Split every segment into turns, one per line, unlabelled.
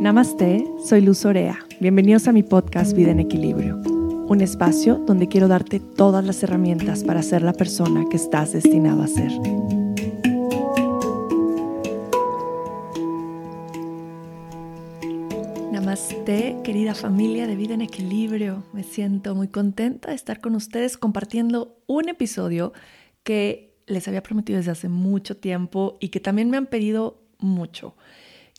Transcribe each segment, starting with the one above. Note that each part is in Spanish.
Namaste, soy Luz Orea. Bienvenidos a mi podcast Vida en Equilibrio, un espacio donde quiero darte todas las herramientas para ser la persona que estás destinado a ser. Namaste, querida familia de Vida en Equilibrio. Me siento muy contenta de estar con ustedes compartiendo un episodio que les había prometido desde hace mucho tiempo y que también me han pedido mucho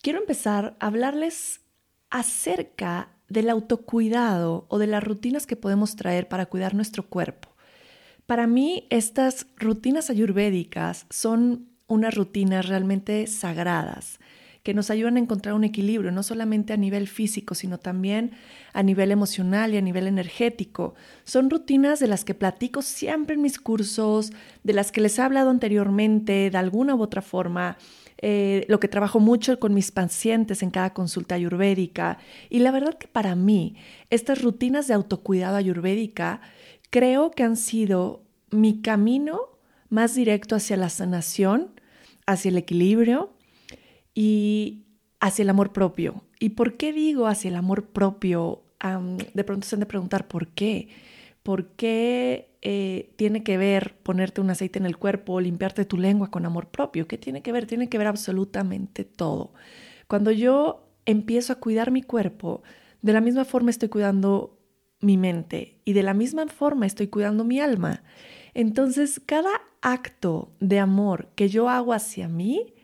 quiero empezar a hablarles acerca del autocuidado o de las rutinas que podemos traer para cuidar nuestro cuerpo. Para mí, estas rutinas ayurvédicas son unas rutinas realmente sagradas que nos ayudan a encontrar un equilibrio, no solamente a nivel físico, sino también a nivel emocional y a nivel energético. Son rutinas de las que platico siempre en mis cursos, de las que les he hablado anteriormente, de alguna u otra forma, eh, lo que trabajo mucho con mis pacientes en cada consulta ayurvédica. Y la verdad que para mí, estas rutinas de autocuidado ayurvédica creo que han sido mi camino más directo hacia la sanación, hacia el equilibrio y hacia el amor propio. ¿Y por qué digo hacia el amor propio? de pronto se han de preguntar por qué. ¿Por qué eh, tiene que ver ponerte un aceite en el cuerpo o limpiarte tu lengua con amor propio? ¿Qué tiene que ver? Tiene que ver absolutamente todo. Cuando yo empiezo a cuidar mi cuerpo, de la misma forma estoy cuidando mi mente y de la misma forma estoy cuidando mi alma. Entonces, cada acto de amor que yo hago hacia mí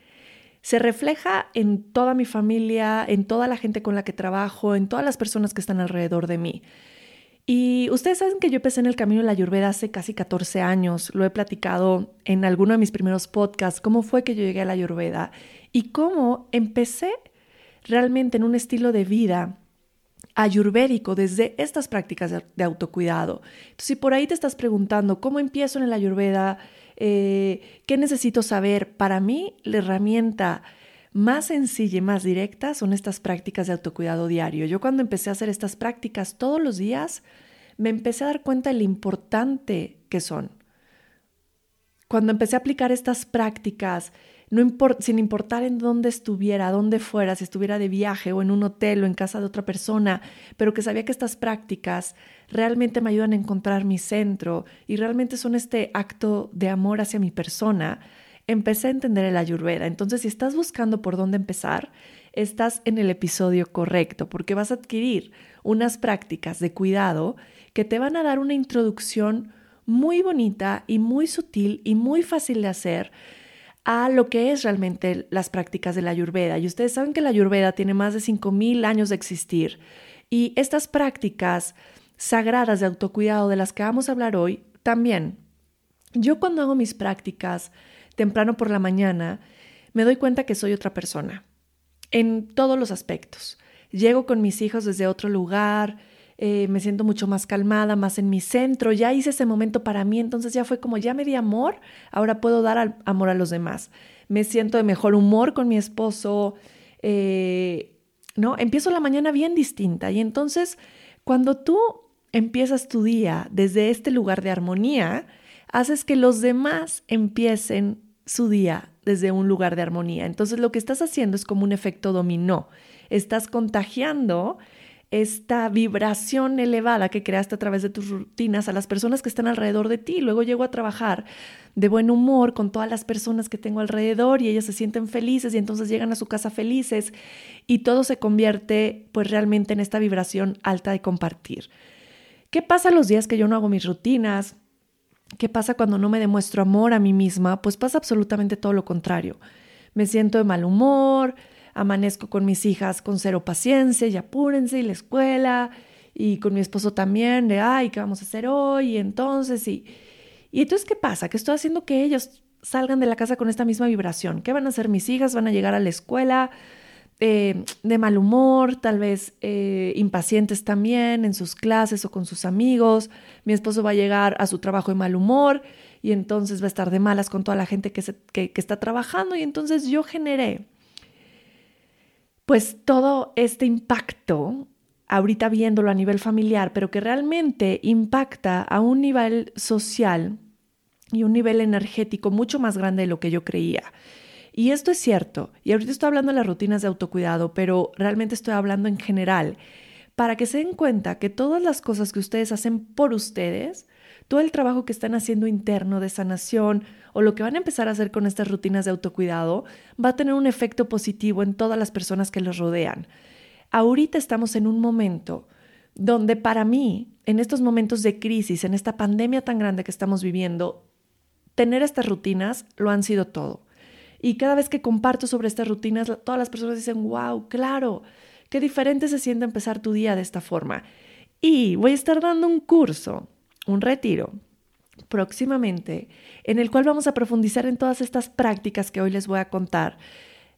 se refleja en toda mi familia, en toda la gente con la que trabajo, en todas las personas que están alrededor de mí. Y ustedes saben que yo empecé en el camino de la Ayurveda hace casi 14 años. Lo he platicado en alguno de mis primeros podcasts, cómo fue que yo llegué a la Ayurveda y cómo empecé realmente en un estilo de vida ayurvédico desde estas prácticas de, autocuidado. Entonces, si por ahí te estás preguntando cómo empiezo en la ayurveda, eh, qué necesito saber, para mí la herramienta más sencilla y más directa son estas prácticas de autocuidado diario. Yo cuando empecé a hacer estas prácticas todos los días, me empecé a dar cuenta de lo importante que son. Cuando empecé a aplicar estas prácticas, sin importar en dónde estuviera, dónde fuera, si estuviera de viaje o en un hotel o en casa de otra persona, pero que sabía que estas prácticas realmente me ayudan a encontrar mi centro y realmente son este acto de amor hacia mi persona, empecé a entender el ayurveda. Entonces, si estás buscando por dónde empezar, estás en el episodio correcto, porque vas a adquirir unas prácticas de cuidado que te van a dar una introducción muy bonita y muy sutil y muy fácil de hacer a lo que es realmente las prácticas de la ayurveda. Y ustedes saben que la ayurveda tiene más de 5.000 años de existir. Y estas prácticas sagradas de autocuidado de las que vamos a hablar hoy, también. Yo cuando hago mis prácticas temprano por la mañana, me doy cuenta que soy otra persona, en todos los aspectos. Llego con mis hijos desde otro lugar, eh, me siento mucho más calmada, más en mi centro, ya hice ese momento para mí, entonces ya fue como, ya me di amor, ahora puedo dar amor a los demás. Me siento de mejor humor con mi esposo, eh, ¿no? Empiezo la mañana bien distinta y entonces cuando tú empiezas tu día desde este lugar de armonía, haces que los demás empiecen su día desde un lugar de armonía. Entonces lo que estás haciendo es como un efecto dominó. Estás contagiando esta vibración elevada que creaste a través de tus rutinas a las personas que están alrededor de ti. Luego llego a trabajar de buen humor con todas las personas que tengo alrededor y ellas se sienten felices y entonces llegan a su casa felices y todo se convierte pues realmente en esta vibración alta de compartir. ¿Qué pasa los días que yo no hago mis rutinas? ¿Qué pasa cuando no me demuestro amor a mí misma? Pues pasa absolutamente todo lo contrario. Me siento de mal humor, amanezco con mis hijas con cero paciencia y apúrense y la escuela y con mi esposo también de, ay, ¿qué vamos a hacer hoy? Y entonces, y, y entonces, ¿qué pasa? Que estoy haciendo que ellos salgan de la casa con esta misma vibración. ¿Qué van a hacer mis hijas? Van a llegar a la escuela eh, de mal humor, tal vez eh, impacientes también en sus clases o con sus amigos. Mi esposo va a llegar a su trabajo de mal humor y entonces va a estar de malas con toda la gente que, que está trabajando y entonces yo generé pues todo este impacto, ahorita viéndolo a nivel familiar, pero que realmente impacta a un nivel social y un nivel energético mucho más grande de lo que yo creía. Y esto es cierto. Y ahorita estoy hablando de las rutinas de autocuidado, pero realmente estoy hablando en general, para que se den cuenta que todas las cosas que ustedes hacen por ustedes, todo el trabajo que están haciendo interno de sanación o lo que van a empezar a hacer con estas rutinas de autocuidado, va a tener un efecto positivo en todas las personas que los rodean. Ahorita estamos en un momento donde para mí, en estos momentos de crisis, en esta pandemia tan grande que estamos viviendo, tener estas rutinas lo han sido todo. Y cada vez que comparto sobre estas rutinas, todas las personas dicen, wow, claro, qué diferente se siente empezar tu día de esta forma. Y voy a estar dando un curso, un retiro, próximamente, en el cual vamos a profundizar en todas estas prácticas que hoy les voy a contar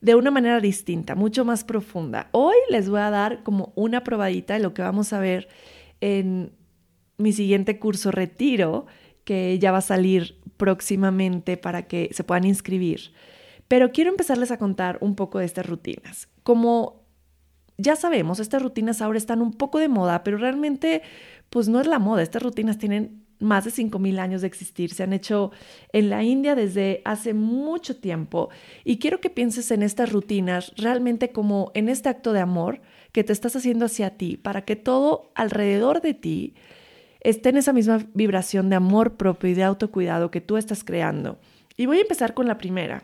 de una manera distinta, mucho más profunda. Hoy les voy a dar como una probadita de lo que vamos a ver en mi siguiente curso retiro, que ya va a salir próximamente para que se puedan inscribir. Pero quiero empezarles a contar un poco de estas rutinas. Como ya sabemos, estas rutinas ahora están un poco de moda, pero realmente pues no es la moda. Estas rutinas tienen más de 5.000 años de existir, se han hecho en la India desde hace mucho tiempo y quiero que pienses en estas rutinas realmente como en este acto de amor que te estás haciendo hacia ti, para que todo alrededor de ti esté en esa misma vibración de amor propio y de autocuidado que tú estás creando. Y voy a empezar con la primera.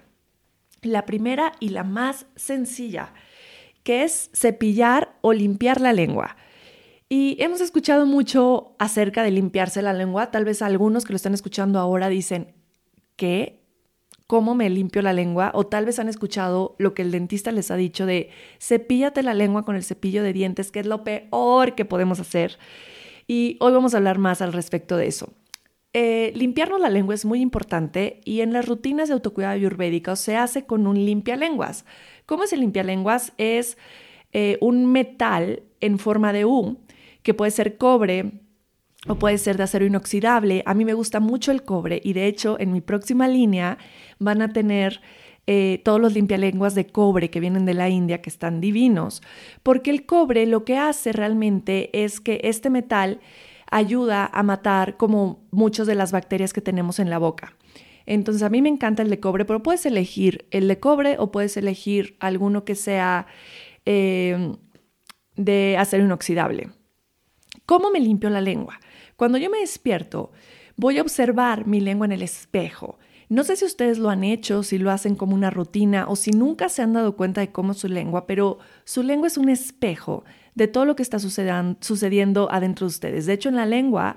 La primera y la más sencilla, que es cepillar o limpiar la lengua. Y hemos escuchado mucho acerca de limpiarse la lengua. Tal vez algunos que lo están escuchando ahora dicen, ¿qué? ¿Cómo me limpio la lengua? O tal vez han escuchado lo que el dentista les ha dicho de cepíllate la lengua con el cepillo de dientes, que es lo peor que podemos hacer. Y hoy vamos a hablar más al respecto de eso. Eh, limpiarnos la lengua es muy importante y en las rutinas de autocuidado ayurvédico se hace con un limpialenguas. ¿Cómo es el limpialenguas? Es eh, un metal en forma de U que puede ser cobre o puede ser de acero inoxidable. A mí me gusta mucho el cobre y de hecho en mi próxima línea van a tener eh, todos los limpialenguas de cobre que vienen de la India, que están divinos, porque el cobre lo que hace realmente es que este metal ayuda a matar como muchas de las bacterias que tenemos en la boca. Entonces a mí me encanta el de cobre, pero puedes elegir el de cobre o puedes elegir alguno que sea eh, de acero inoxidable. ¿Cómo me limpio la lengua? Cuando yo me despierto, voy a observar mi lengua en el espejo. No sé si ustedes lo han hecho, si lo hacen como una rutina o si nunca se han dado cuenta de cómo es su lengua, pero su lengua es un espejo de todo lo que está sucediendo adentro de ustedes. De hecho, en la lengua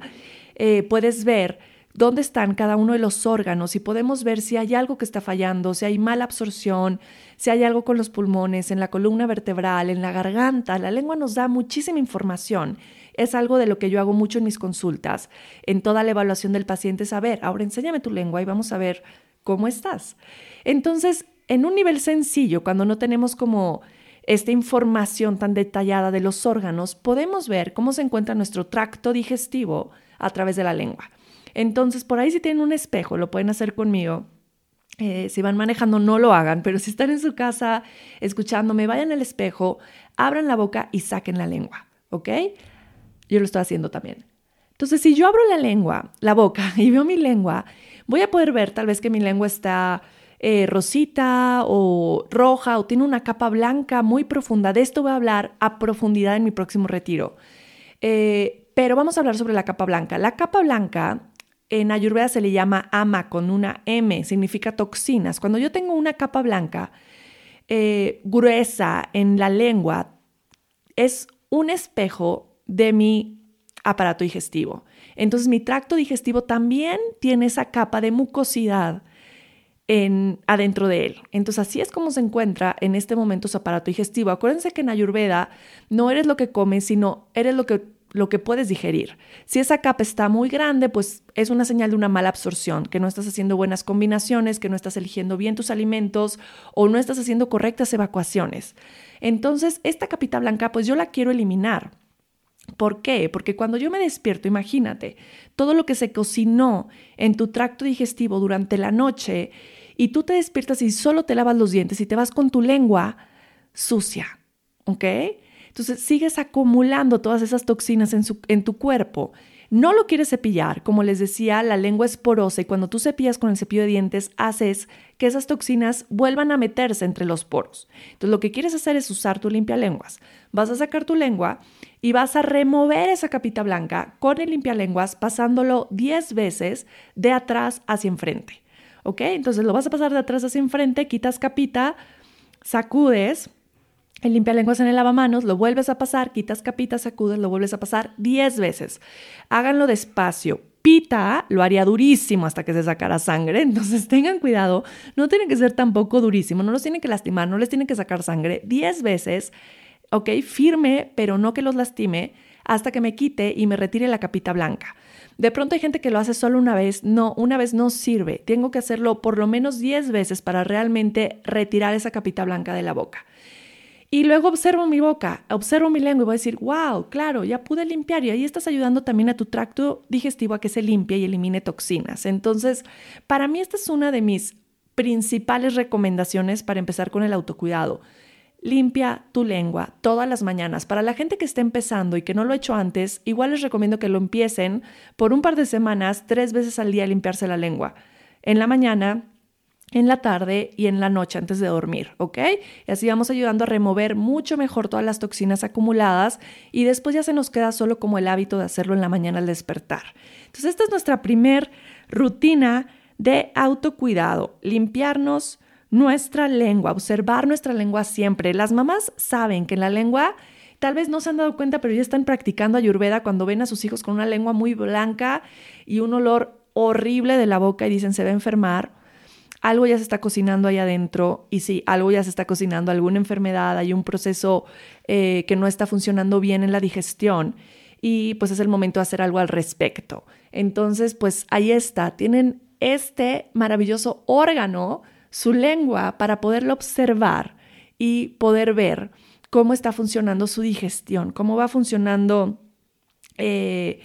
eh, puedes ver dónde están cada uno de los órganos y podemos ver si hay algo que está fallando, si hay mala absorción, si hay algo con los pulmones, en la columna vertebral, en la garganta. La lengua nos da muchísima información es algo de lo que yo hago mucho en mis consultas, en toda la evaluación del paciente, saber, ahora enséñame tu lengua y vamos a ver cómo estás. Entonces, en un nivel sencillo, cuando no tenemos como esta información tan detallada de los órganos, podemos ver cómo se encuentra nuestro tracto digestivo a través de la lengua. Entonces, por ahí si tienen un espejo, lo pueden hacer conmigo. Eh, si van manejando, no lo hagan, pero si están en su casa escuchándome, vayan al espejo, abran la boca y saquen la lengua, ¿ok? Yo lo estoy haciendo también. Entonces, si yo abro la lengua, la boca, y veo mi lengua, voy a poder ver tal vez que mi lengua está eh, rosita o roja o tiene una capa blanca muy profunda. De esto voy a hablar a profundidad en mi próximo retiro. Eh, pero vamos a hablar sobre la capa blanca. La capa blanca en Ayurveda se le llama ama con una M, significa toxinas. Cuando yo tengo una capa blanca eh, gruesa en la lengua, es un espejo de mi aparato digestivo. Entonces mi tracto digestivo también tiene esa capa de mucosidad en, adentro de él. Entonces así es como se encuentra en este momento su aparato digestivo. Acuérdense que en Ayurveda no eres lo que comes, sino eres lo que, lo que puedes digerir. Si esa capa está muy grande, pues es una señal de una mala absorción, que no estás haciendo buenas combinaciones, que no estás eligiendo bien tus alimentos o no estás haciendo correctas evacuaciones. Entonces esta capita blanca, pues yo la quiero eliminar. ¿Por qué? Porque cuando yo me despierto, imagínate, todo lo que se cocinó en tu tracto digestivo durante la noche y tú te despiertas y solo te lavas los dientes y te vas con tu lengua sucia, ¿ok? Entonces sigues acumulando todas esas toxinas en, tu cuerpo. no lo quieres cepillar, como les decía, la lengua es porosa y cuando tú cepillas con el cepillo de dientes haces que esas toxinas vuelvan a meterse entre los poros. Entonces lo que quieres hacer es usar tu limpia lenguas. Vas a sacar tu lengua y vas a remover esa capita blanca con el limpia lenguas pasándolo 10 veces de atrás hacia enfrente. ¿Ok? Entonces lo vas a pasar de atrás hacia enfrente, quitas capita, sacudes el limpia lenguas en el lavamanos, lo vuelves a pasar, quitas capitas, sacudes, lo vuelves a pasar 10 veces. Háganlo despacio. Pita lo haría durísimo hasta que se sacara sangre, entonces tengan cuidado, no tiene que ser tampoco durísimo, no los tienen que lastimar, no les tienen que sacar sangre 10 veces, ok, firme, pero no que los lastime, hasta que me quite y me retire la capita blanca. De pronto hay gente que lo hace solo una vez, no, una vez no sirve, tengo que hacerlo por lo menos 10 veces para realmente retirar esa capita blanca de la boca. Y luego observo mi boca, observo mi lengua y voy a decir, wow, claro, ya pude limpiar y ahí estás ayudando también a tu tracto digestivo a que se limpie y elimine toxinas. Entonces, para mí esta es una de mis principales recomendaciones para empezar con el autocuidado. Limpia tu lengua todas las mañanas. Para la gente que esté empezando y que no lo ha hecho antes, igual les recomiendo que lo empiecen por un par de semanas, tres veces al día limpiarse la lengua. En la mañana, en la tarde y en la noche antes de dormir, ¿ok? Y así vamos ayudando a remover mucho mejor todas las toxinas acumuladas y después ya se nos queda solo como el hábito de hacerlo en la mañana al despertar. Entonces esta es nuestra primer rutina de autocuidado, limpiarnos nuestra lengua, observar nuestra lengua siempre. Las mamás saben que en la lengua Tal vez no se han dado cuenta, pero ya están practicando ayurveda cuando ven a sus hijos con una lengua muy blanca y un olor horrible de la boca y dicen se va a enfermar algo ya se está cocinando ahí adentro y si algo ya se está cocinando, alguna enfermedad, hay un proceso eh, que no está funcionando bien en la digestión y pues es el momento de hacer algo al respecto. Entonces, pues ahí está, tienen este maravilloso órgano, su lengua, para poderlo observar y poder ver cómo está funcionando su digestión, cómo va funcionando. Eh,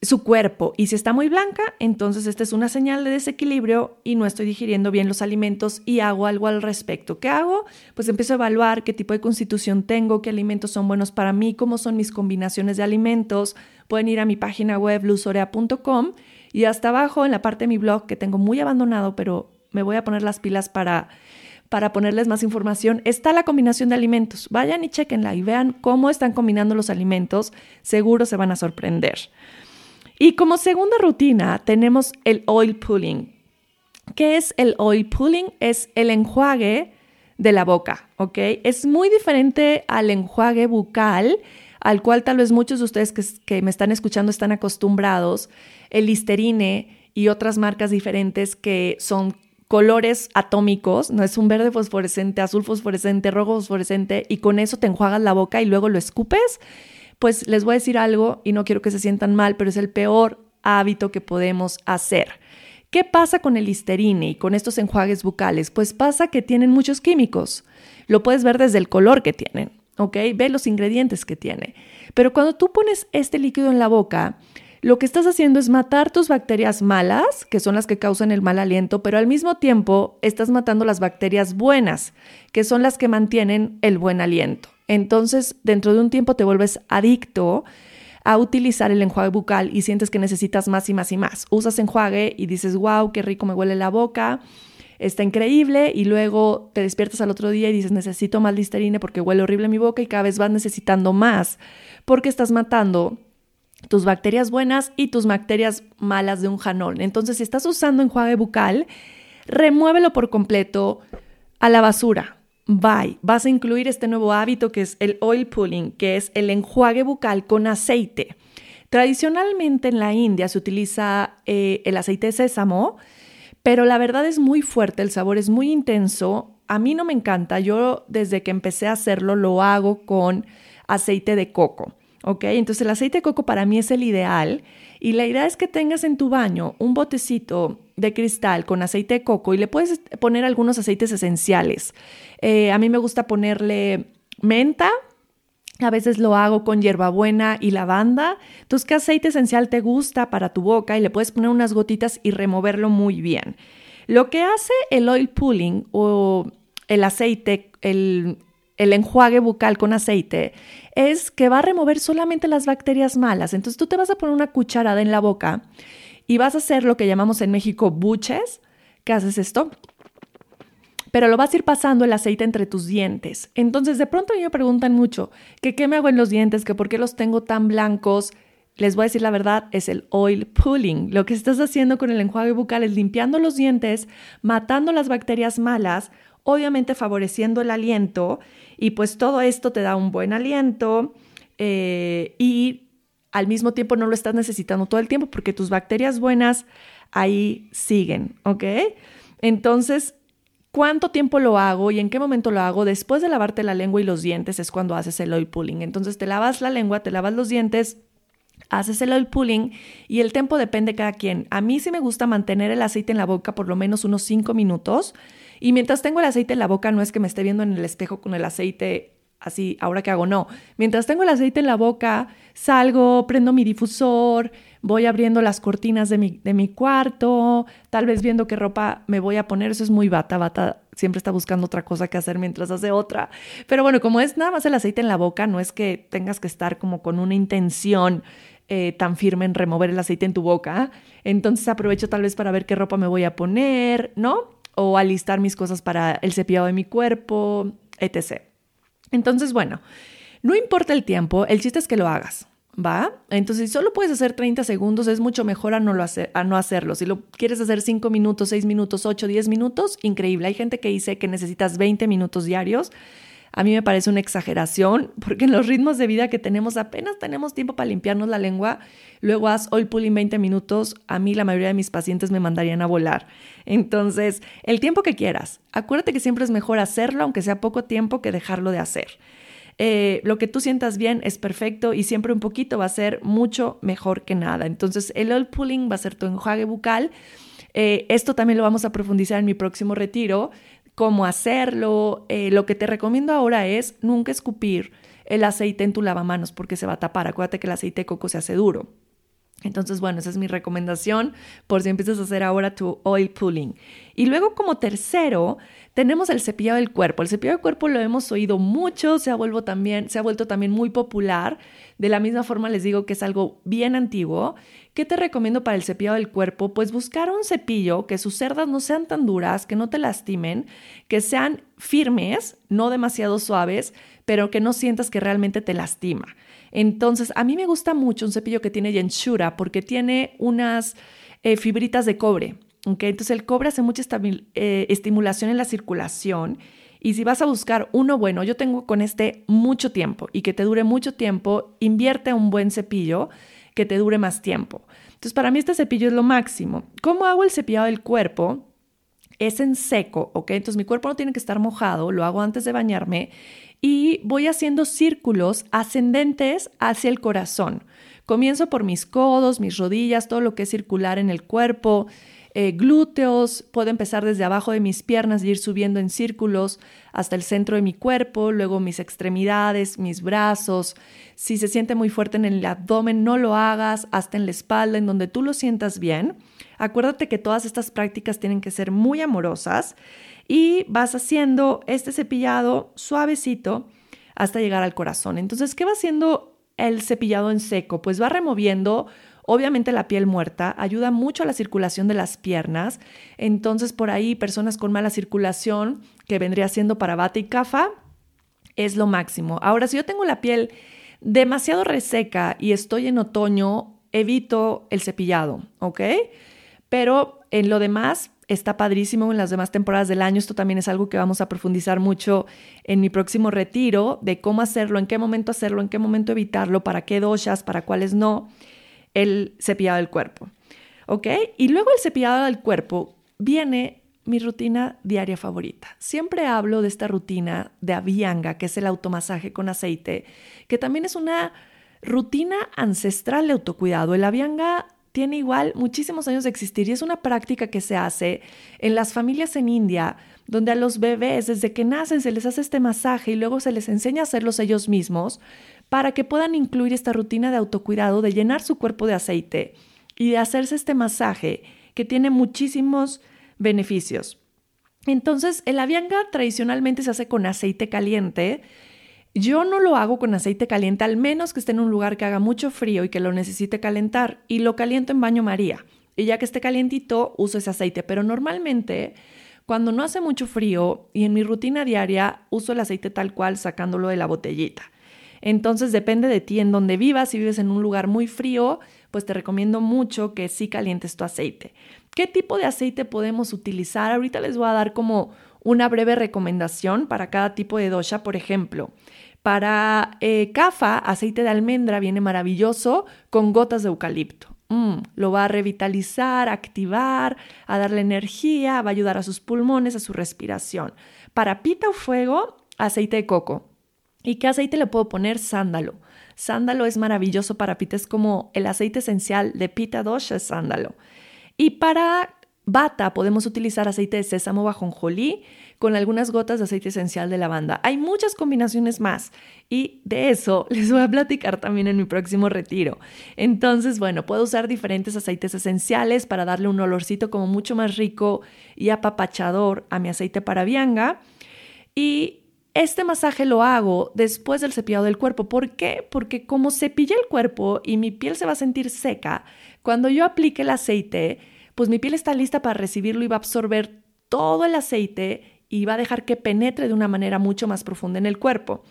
su cuerpo y si está muy blanca, entonces esta es una señal de desequilibrio y no estoy digiriendo bien los alimentos y hago algo al respecto. ¿Qué hago? Pues empiezo a evaluar qué tipo de constitución tengo, qué alimentos son buenos para mí, cómo son mis combinaciones de alimentos. Pueden ir a mi página web luzorea.com y hasta abajo en la parte de mi blog que tengo muy abandonado, pero me voy a poner las pilas para para ponerles más información, está la combinación de alimentos. Vayan y chequenla y vean cómo están combinando los alimentos. Seguro se van a sorprender. Y como segunda rutina tenemos el oil pulling. ¿Qué es el oil pulling? Es el enjuague de la boca, ¿ok? Es muy diferente al enjuague bucal, al cual tal vez muchos de ustedes que, me están escuchando están acostumbrados, el Listerine y otras marcas diferentes que son colores atómicos, no es un verde fosforescente, azul fosforescente, rojo fosforescente, y con eso te enjuagas la boca y luego lo escupes pues les voy a decir algo y no quiero que se sientan mal, pero es el peor hábito que podemos hacer. ¿Qué pasa con el Listerine y con estos enjuagues bucales? Pues pasa que tienen muchos químicos. Lo puedes ver desde el color que tienen, ¿ok? Ve los ingredientes que tiene. Pero cuando tú pones este líquido en la boca, lo que estás haciendo es matar tus bacterias malas, que son las que causan el mal aliento, pero al mismo tiempo estás matando las bacterias buenas, que son las que mantienen el buen aliento. Entonces, dentro de un tiempo te vuelves adicto a utilizar el enjuague bucal y sientes que necesitas más y más y más. Usas enjuague y dices, wow, qué rico me huele la boca, está increíble y luego te despiertas al otro día y dices, necesito más listerine porque huele horrible mi boca y cada vez vas necesitando más porque estás matando tus bacterias buenas y tus bacterias malas de un janol. Entonces, si estás usando enjuague bucal, remuévelo por completo a la basura bye. Vas a incluir este nuevo hábito que es el oil pulling, que es el enjuague bucal con aceite. Tradicionalmente en la India se utiliza eh, el aceite de sésamo, pero la verdad es muy fuerte, el sabor es muy intenso. A mí no me encanta, yo desde que empecé a hacerlo lo hago con aceite de coco. ¿Ok? Entonces el aceite de coco para mí es el ideal y la idea es que tengas en tu baño un botecito de cristal con aceite de coco y le puedes poner algunos aceites esenciales. Eh, a mí me gusta ponerle menta, a veces lo hago con hierbabuena y lavanda. Entonces, ¿qué aceite esencial te gusta para tu boca? Y le puedes poner unas gotitas y removerlo muy bien. Lo que hace el oil pulling o el aceite, el el enjuague bucal con aceite es que va a remover solamente las bacterias malas. Entonces tú te vas a poner una cucharada en la boca y vas a hacer lo que llamamos en México buches. ¿Qué haces esto? Pero lo vas a ir pasando el aceite entre tus dientes. Entonces de pronto me preguntan mucho que qué me hago en los dientes, que por qué los tengo tan blancos. Les voy a decir la verdad, es el oil pulling. Lo que estás haciendo con el enjuague bucal es limpiando los dientes, matando las bacterias malas, obviamente favoreciendo el aliento y pues todo esto te da un buen aliento eh, y al mismo tiempo no lo estás necesitando todo el tiempo porque tus bacterias buenas ahí siguen, ¿ok? Entonces, ¿cuánto tiempo lo hago y en qué momento lo hago? Después de lavarte la lengua y los dientes es cuando haces el oil pulling. Entonces te lavas la lengua, te lavas los dientes, haces el oil pulling y el tiempo depende de cada quien. A mí sí me gusta mantener el aceite en la boca por lo menos unos 5 minutos y mientras tengo el aceite en la boca, no es que me esté viendo en el espejo con el aceite así, ahora que hago, no. Mientras tengo el aceite en la boca, salgo, prendo mi difusor, voy abriendo las cortinas de mi, de mi cuarto, tal vez viendo qué ropa me voy a poner. Eso es muy bata, bata siempre está buscando otra cosa que hacer mientras hace otra. Pero bueno, como es nada más el aceite en la boca, no es que tengas que estar como con una intención eh, tan firme en remover el aceite en tu boca. Entonces aprovecho tal vez para ver qué ropa me voy a poner, ¿no? O alistar mis cosas para el cepillado de mi cuerpo, etc. Entonces, bueno, no importa el tiempo, el chiste es que lo hagas. ¿Va? Entonces, si solo puedes hacer 30 segundos, es mucho mejor a no, lo a no hacerlo. Si lo quieres hacer 5 minutos, 6 minutos, 8, 10 minutos, increíble. Hay gente que dice que necesitas 20 minutos diarios. A mí me parece una exageración porque en los ritmos de vida que tenemos apenas tenemos tiempo para limpiarnos la lengua. Luego haz oil pulling 20 minutos. A mí la mayoría de mis pacientes me mandarían a volar. Entonces, el tiempo que quieras. Acuérdate que siempre es mejor hacerlo, aunque sea poco tiempo, que dejarlo de hacer. Eh, lo que tú sientas bien es perfecto y siempre un poquito va a ser mucho mejor que nada. Entonces, el oil pulling va a ser tu enjuague bucal. Eh, esto también lo vamos a profundizar en mi próximo retiro cómo hacerlo. Eh, lo que te recomiendo ahora es nunca escupir el aceite en tu lavamanos porque se va a tapar. Acuérdate que el aceite de coco se hace duro. Entonces, bueno, esa es mi recomendación por si empiezas a hacer ahora tu oil pulling. Y luego como tercero, tenemos el cepillado del cuerpo. El cepillado del cuerpo lo hemos oído mucho, se ha, vuelto también, se ha vuelto también muy popular. De la misma forma les digo que es algo bien antiguo. ¿Qué te recomiendo para el cepillado del cuerpo? Pues buscar un cepillo que sus cerdas no sean tan duras, que no te lastimen, que sean firmes, no demasiado suaves, pero que no sientas que realmente te lastima. Entonces, a mí me gusta mucho un cepillo que tiene Yenshura porque tiene unas eh, fibritas de cobre. Entonces, el cobre hace mucha eh, estimulación en la circulación. Y si vas a buscar uno bueno, yo tengo con este mucho tiempo y que te dure mucho tiempo, invierte un buen cepillo que te dure más tiempo. Entonces, para mí este cepillo es lo máximo. ¿Cómo hago el cepillado del cuerpo? Es en seco, ¿ok? Entonces mi cuerpo no tiene que estar mojado, lo hago antes de bañarme y voy haciendo círculos ascendentes hacia el corazón. Comienzo por mis codos, mis rodillas, todo lo que es circular en el cuerpo, eh, glúteos, puedo empezar desde abajo de mis piernas y ir subiendo en círculos hasta el centro de mi cuerpo, luego mis extremidades, mis brazos. Si se siente muy fuerte en el abdomen, no lo hagas, hasta en la espalda, en donde tú lo sientas bien. Acuérdate que todas estas prácticas tienen que ser muy amorosas y vas haciendo este cepillado suavecito hasta llegar al corazón. Entonces, ¿qué va haciendo el cepillado en seco? Pues va removiendo Obviamente la piel muerta ayuda mucho a la circulación de las piernas. Entonces por ahí personas con mala circulación, que vendría siendo para bata y cafa, es lo máximo. Ahora, si yo tengo la piel demasiado reseca y estoy en otoño, evito el cepillado, ¿ok? Pero en lo demás, está padrísimo en las demás temporadas del año. Esto también es algo que vamos a profundizar mucho en mi próximo retiro, de cómo hacerlo, en qué momento hacerlo, en qué momento evitarlo, para qué doshas, para cuáles no, el cepillado del cuerpo. ¿Ok? Y luego el cepillado del cuerpo viene mi rutina diaria favorita. Siempre hablo de esta rutina de Avianga, que es el automasaje con aceite, que también es una rutina ancestral de autocuidado. El Avianga tiene igual muchísimos años de existir y es una práctica que se hace en las familias en India, donde a los bebés desde que nacen se les hace este masaje y luego se les enseña a hacerlos ellos mismos para que puedan incluir esta rutina de autocuidado, de llenar su cuerpo de aceite y de hacerse este masaje que tiene muchísimos beneficios. Entonces, el avianga tradicionalmente se hace con aceite caliente. Yo no lo hago con aceite caliente, al menos que esté en un lugar que haga mucho frío y que lo necesite calentar, y lo caliento en baño María. Y ya que esté calientito, uso ese aceite. Pero normalmente, cuando no hace mucho frío y en mi rutina diaria, uso el aceite tal cual sacándolo de la botellita. Entonces depende de ti en donde vivas. Si vives en un lugar muy frío, pues te recomiendo mucho que sí calientes tu aceite. ¿Qué tipo de aceite podemos utilizar? Ahorita les voy a dar como una breve recomendación para cada tipo de dosha, por ejemplo. Para eh, CAFA, aceite de almendra viene maravilloso con gotas de eucalipto. Mm, lo va a revitalizar, activar, a darle energía, va a ayudar a sus pulmones, a su respiración. Para pita o fuego, aceite de coco. ¿Y qué aceite le puedo poner? Sándalo. Sándalo es maravilloso para pita, es como el aceite esencial de pita dosha es sándalo. Y para bata podemos utilizar aceite de sésamo bajonjolí con algunas gotas de aceite esencial de lavanda. Hay muchas combinaciones más y de eso les voy a platicar también en mi próximo retiro. Entonces, bueno, puedo usar diferentes aceites esenciales para darle un olorcito como mucho más rico y apapachador a mi aceite para vianga. Y este masaje lo hago después del cepillado del cuerpo. ¿Por qué? Porque como cepilla el cuerpo y mi piel se va a sentir seca, cuando yo aplique el aceite, pues mi piel está lista para recibirlo y va a absorber todo el aceite y va a dejar que penetre de una manera mucho más profunda en el cuerpo.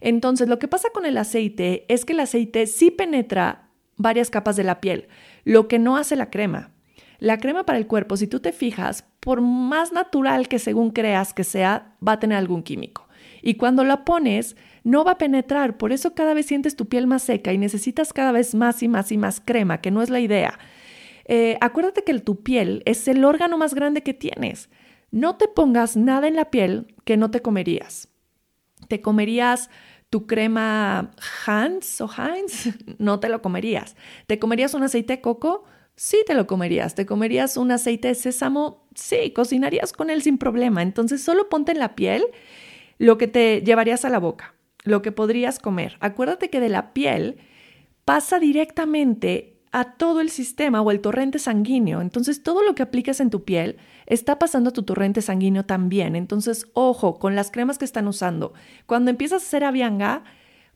Entonces, lo que pasa con el aceite es que el aceite sí penetra varias capas de la piel, lo que no hace la crema. La crema para el cuerpo, si tú te fijas, por más natural que según creas que sea, va a tener algún químico. Y cuando la pones, no va a penetrar, por eso cada vez sientes tu piel más seca y necesitas cada vez más y más y más crema, que no es la idea. Eh, acuérdate que tu piel es el órgano más grande que tienes. No te pongas nada en la piel que no te comerías. ¿Te comerías tu crema Hans o Heinz? No te lo comerías. ¿Te comerías un aceite de coco? Sí, te lo comerías. ¿Te comerías un aceite de sésamo? Sí, cocinarías con él sin problema. Entonces solo ponte en la piel lo que te llevarías a la boca, lo que podrías comer. Acuérdate que de la piel pasa directamente a todo el sistema o el torrente sanguíneo. Entonces, todo lo que aplicas en tu piel está pasando a tu torrente sanguíneo también. Entonces, ojo con las cremas que están usando. Cuando empiezas a hacer avianga,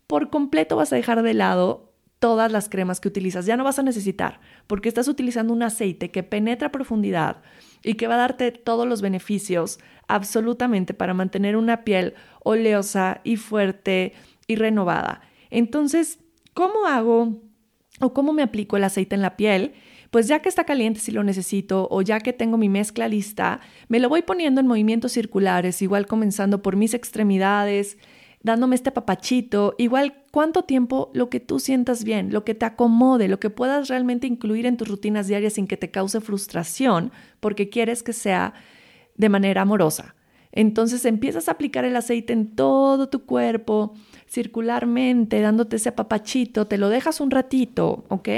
por completo vas a dejar de lado todas las cremas que utilizas. Ya no vas a necesitar, porque estás utilizando un aceite que penetra a profundidad y que va a darte todos los beneficios absolutamente para mantener una piel oleosa y fuerte y renovada. Entonces, ¿cómo hago o cómo me aplico el aceite en la piel, pues ya que está caliente si lo necesito o ya que tengo mi mezcla lista, me lo voy poniendo en movimientos circulares, igual comenzando por mis extremidades, dándome este papachito, igual cuánto tiempo lo que tú sientas bien, lo que te acomode, lo que puedas realmente incluir en tus rutinas diarias sin que te cause frustración, porque quieres que sea de manera amorosa. Entonces empiezas a aplicar el aceite en todo tu cuerpo, circularmente, dándote ese apapachito, te lo dejas un ratito, ¿ok?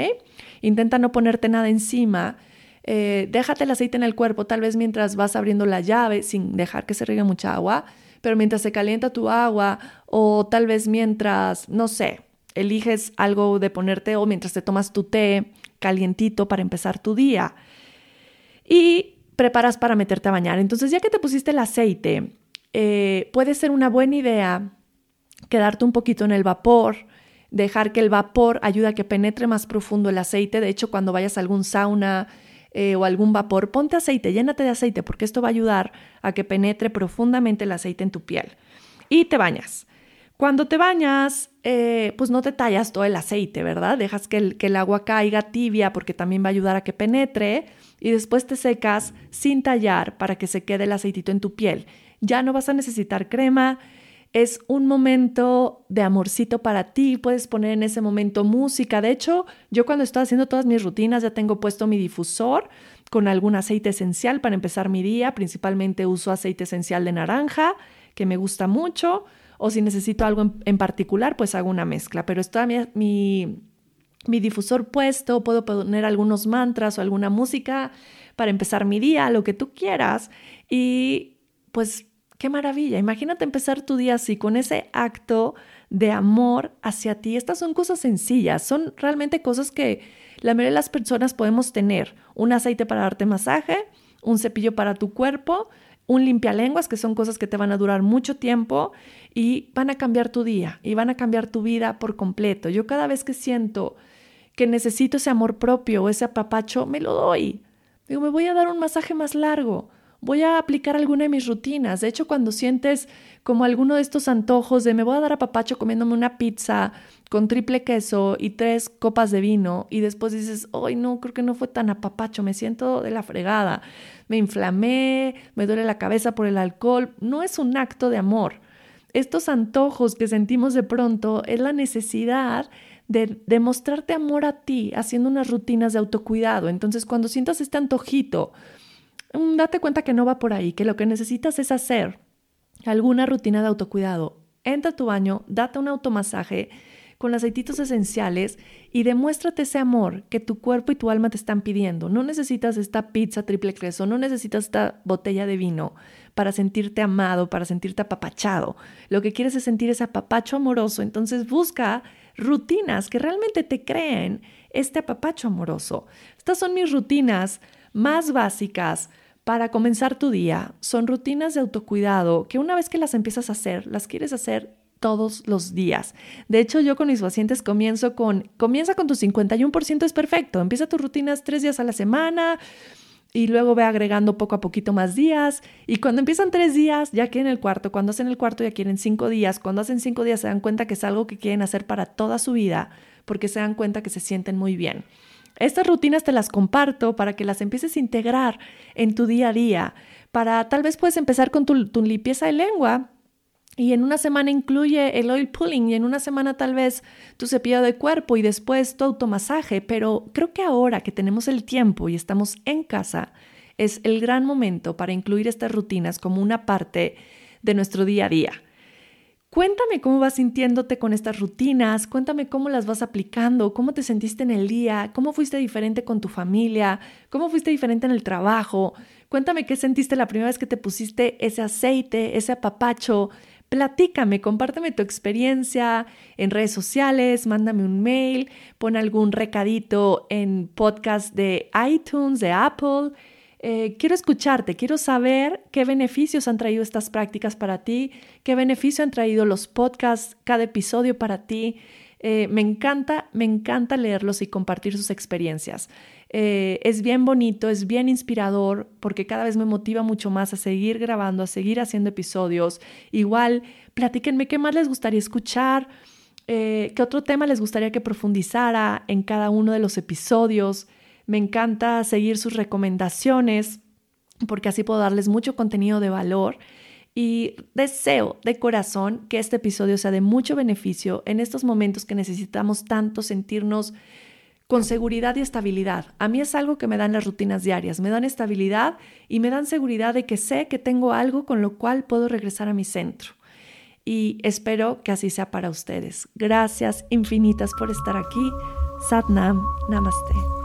Intenta no ponerte nada encima. Eh, déjate el aceite en el cuerpo, tal vez mientras vas abriendo la llave, sin dejar que se riegue mucha agua, pero mientras se calienta tu agua, o tal vez mientras, no sé, eliges algo de ponerte, o mientras te tomas tu té calientito para empezar tu día. Y preparas para meterte a bañar. Entonces, ya que te pusiste el aceite, eh, puede ser una buena idea quedarte un poquito en el vapor, dejar que el vapor ayude a que penetre más profundo el aceite. De hecho, cuando vayas a algún sauna eh, o algún vapor, ponte aceite, llénate de aceite, porque esto va a ayudar a que penetre profundamente el aceite en tu piel. Y te bañas. Cuando te bañas, eh, pues no te tallas todo el aceite, ¿verdad? Dejas que el, que el agua caiga tibia porque también va a ayudar a que penetre y después te secas sin tallar para que se quede el aceitito en tu piel. Ya no vas a necesitar crema, es un momento de amorcito para ti, puedes poner en ese momento música. De hecho, yo cuando estoy haciendo todas mis rutinas ya tengo puesto mi difusor con algún aceite esencial para empezar mi día. Principalmente uso aceite esencial de naranja, que me gusta mucho. O si necesito algo en, particular, pues hago una mezcla. Pero está mi, mi, mi difusor puesto, puedo poner algunos mantras o alguna música para empezar mi día, lo que tú quieras. Y pues Qué maravilla. Imagínate empezar tu día así, con ese acto de amor hacia ti. Estas son cosas sencillas, son realmente cosas que la mayoría de las personas podemos tener. Un aceite para darte masaje, un cepillo para tu cuerpo, un limpialenguas, que son cosas que te van a durar mucho tiempo y van a cambiar tu día y van a cambiar tu vida por completo. Yo cada vez que siento que necesito ese amor propio o ese apapacho, me lo doy. Digo, me voy a dar un masaje más largo, voy a aplicar alguna de mis rutinas. De hecho, cuando sientes como alguno de estos antojos de me voy a dar apapacho comiéndome una pizza con triple queso y tres copas de vino y después dices, ay no, creo que no fue tan apapacho, me siento de la fregada, me inflamé, me duele la cabeza por el alcohol, no es un acto de amor. Estos antojos que sentimos de pronto es la necesidad de demostrarte amor a ti haciendo unas rutinas de autocuidado. Entonces, cuando sientas este antojito, date cuenta que no va por ahí, que lo que necesitas es hacer alguna rutina de autocuidado. Entra a tu baño, date un automasaje con aceititos esenciales y demuéstrate ese amor que tu cuerpo y tu alma te están pidiendo. No necesitas esta pizza triple queso, no necesitas esta botella de vino para sentirte amado, para sentirte apapachado. Lo que quieres es sentir ese apapacho amoroso. Entonces busca rutinas que realmente te creen este apapacho amoroso. Estas son mis rutinas más básicas para comenzar tu día. Son rutinas de autocuidado que una vez que las empiezas a hacer, las quieres hacer todos los días. De hecho, yo con mis pacientes comienzo con, comienza con tu 51% es perfecto, empieza tus rutinas tres días a la semana y luego ve agregando poco a poquito más días y cuando empiezan tres días ya quieren el cuarto, cuando hacen el cuarto ya quieren cinco días, cuando hacen cinco días se dan cuenta que es algo que quieren hacer para toda su vida porque se dan cuenta que se sienten muy bien. Estas rutinas te las comparto para que las empieces a integrar en tu día a día, para tal vez puedes empezar con tu, tu limpieza de lengua, y en una semana incluye el oil pulling y en una semana tal vez tu cepillo de cuerpo y después tu automasaje, pero creo que ahora que tenemos el tiempo y estamos en casa, es el gran momento para incluir estas rutinas como una parte de nuestro día a día. Cuéntame cómo vas sintiéndote con estas rutinas, cuéntame cómo las vas aplicando, cómo te sentiste en el día, cómo fuiste diferente con tu familia, cómo fuiste diferente en el trabajo. Cuéntame qué sentiste la primera vez que te pusiste ese aceite, ese apapacho, Platícame, compárteme tu experiencia en redes sociales, mándame un mail, pon algún recadito en podcast de iTunes, de Apple. Eh, quiero escucharte, quiero saber qué beneficios han traído estas prácticas para ti, qué beneficio han traído los podcasts, cada episodio para ti. Eh, me encanta, me encanta leerlos y compartir sus experiencias. Eh, es bien bonito, es bien inspirador porque cada vez me motiva mucho más a seguir grabando, a seguir haciendo episodios. Igual, platíquenme qué más les gustaría escuchar, eh, qué otro tema les gustaría que profundizara en cada uno de los episodios. Me encanta seguir sus recomendaciones porque así puedo darles mucho contenido de valor. Y deseo de corazón que este episodio sea de mucho beneficio en estos momentos que necesitamos tanto sentirnos con seguridad y estabilidad. A mí es algo que me dan las rutinas diarias, me dan estabilidad y me dan seguridad de que sé que tengo algo con lo cual puedo regresar a mi centro. Y espero que así sea para ustedes. Gracias infinitas por estar aquí. Satnam, namaste.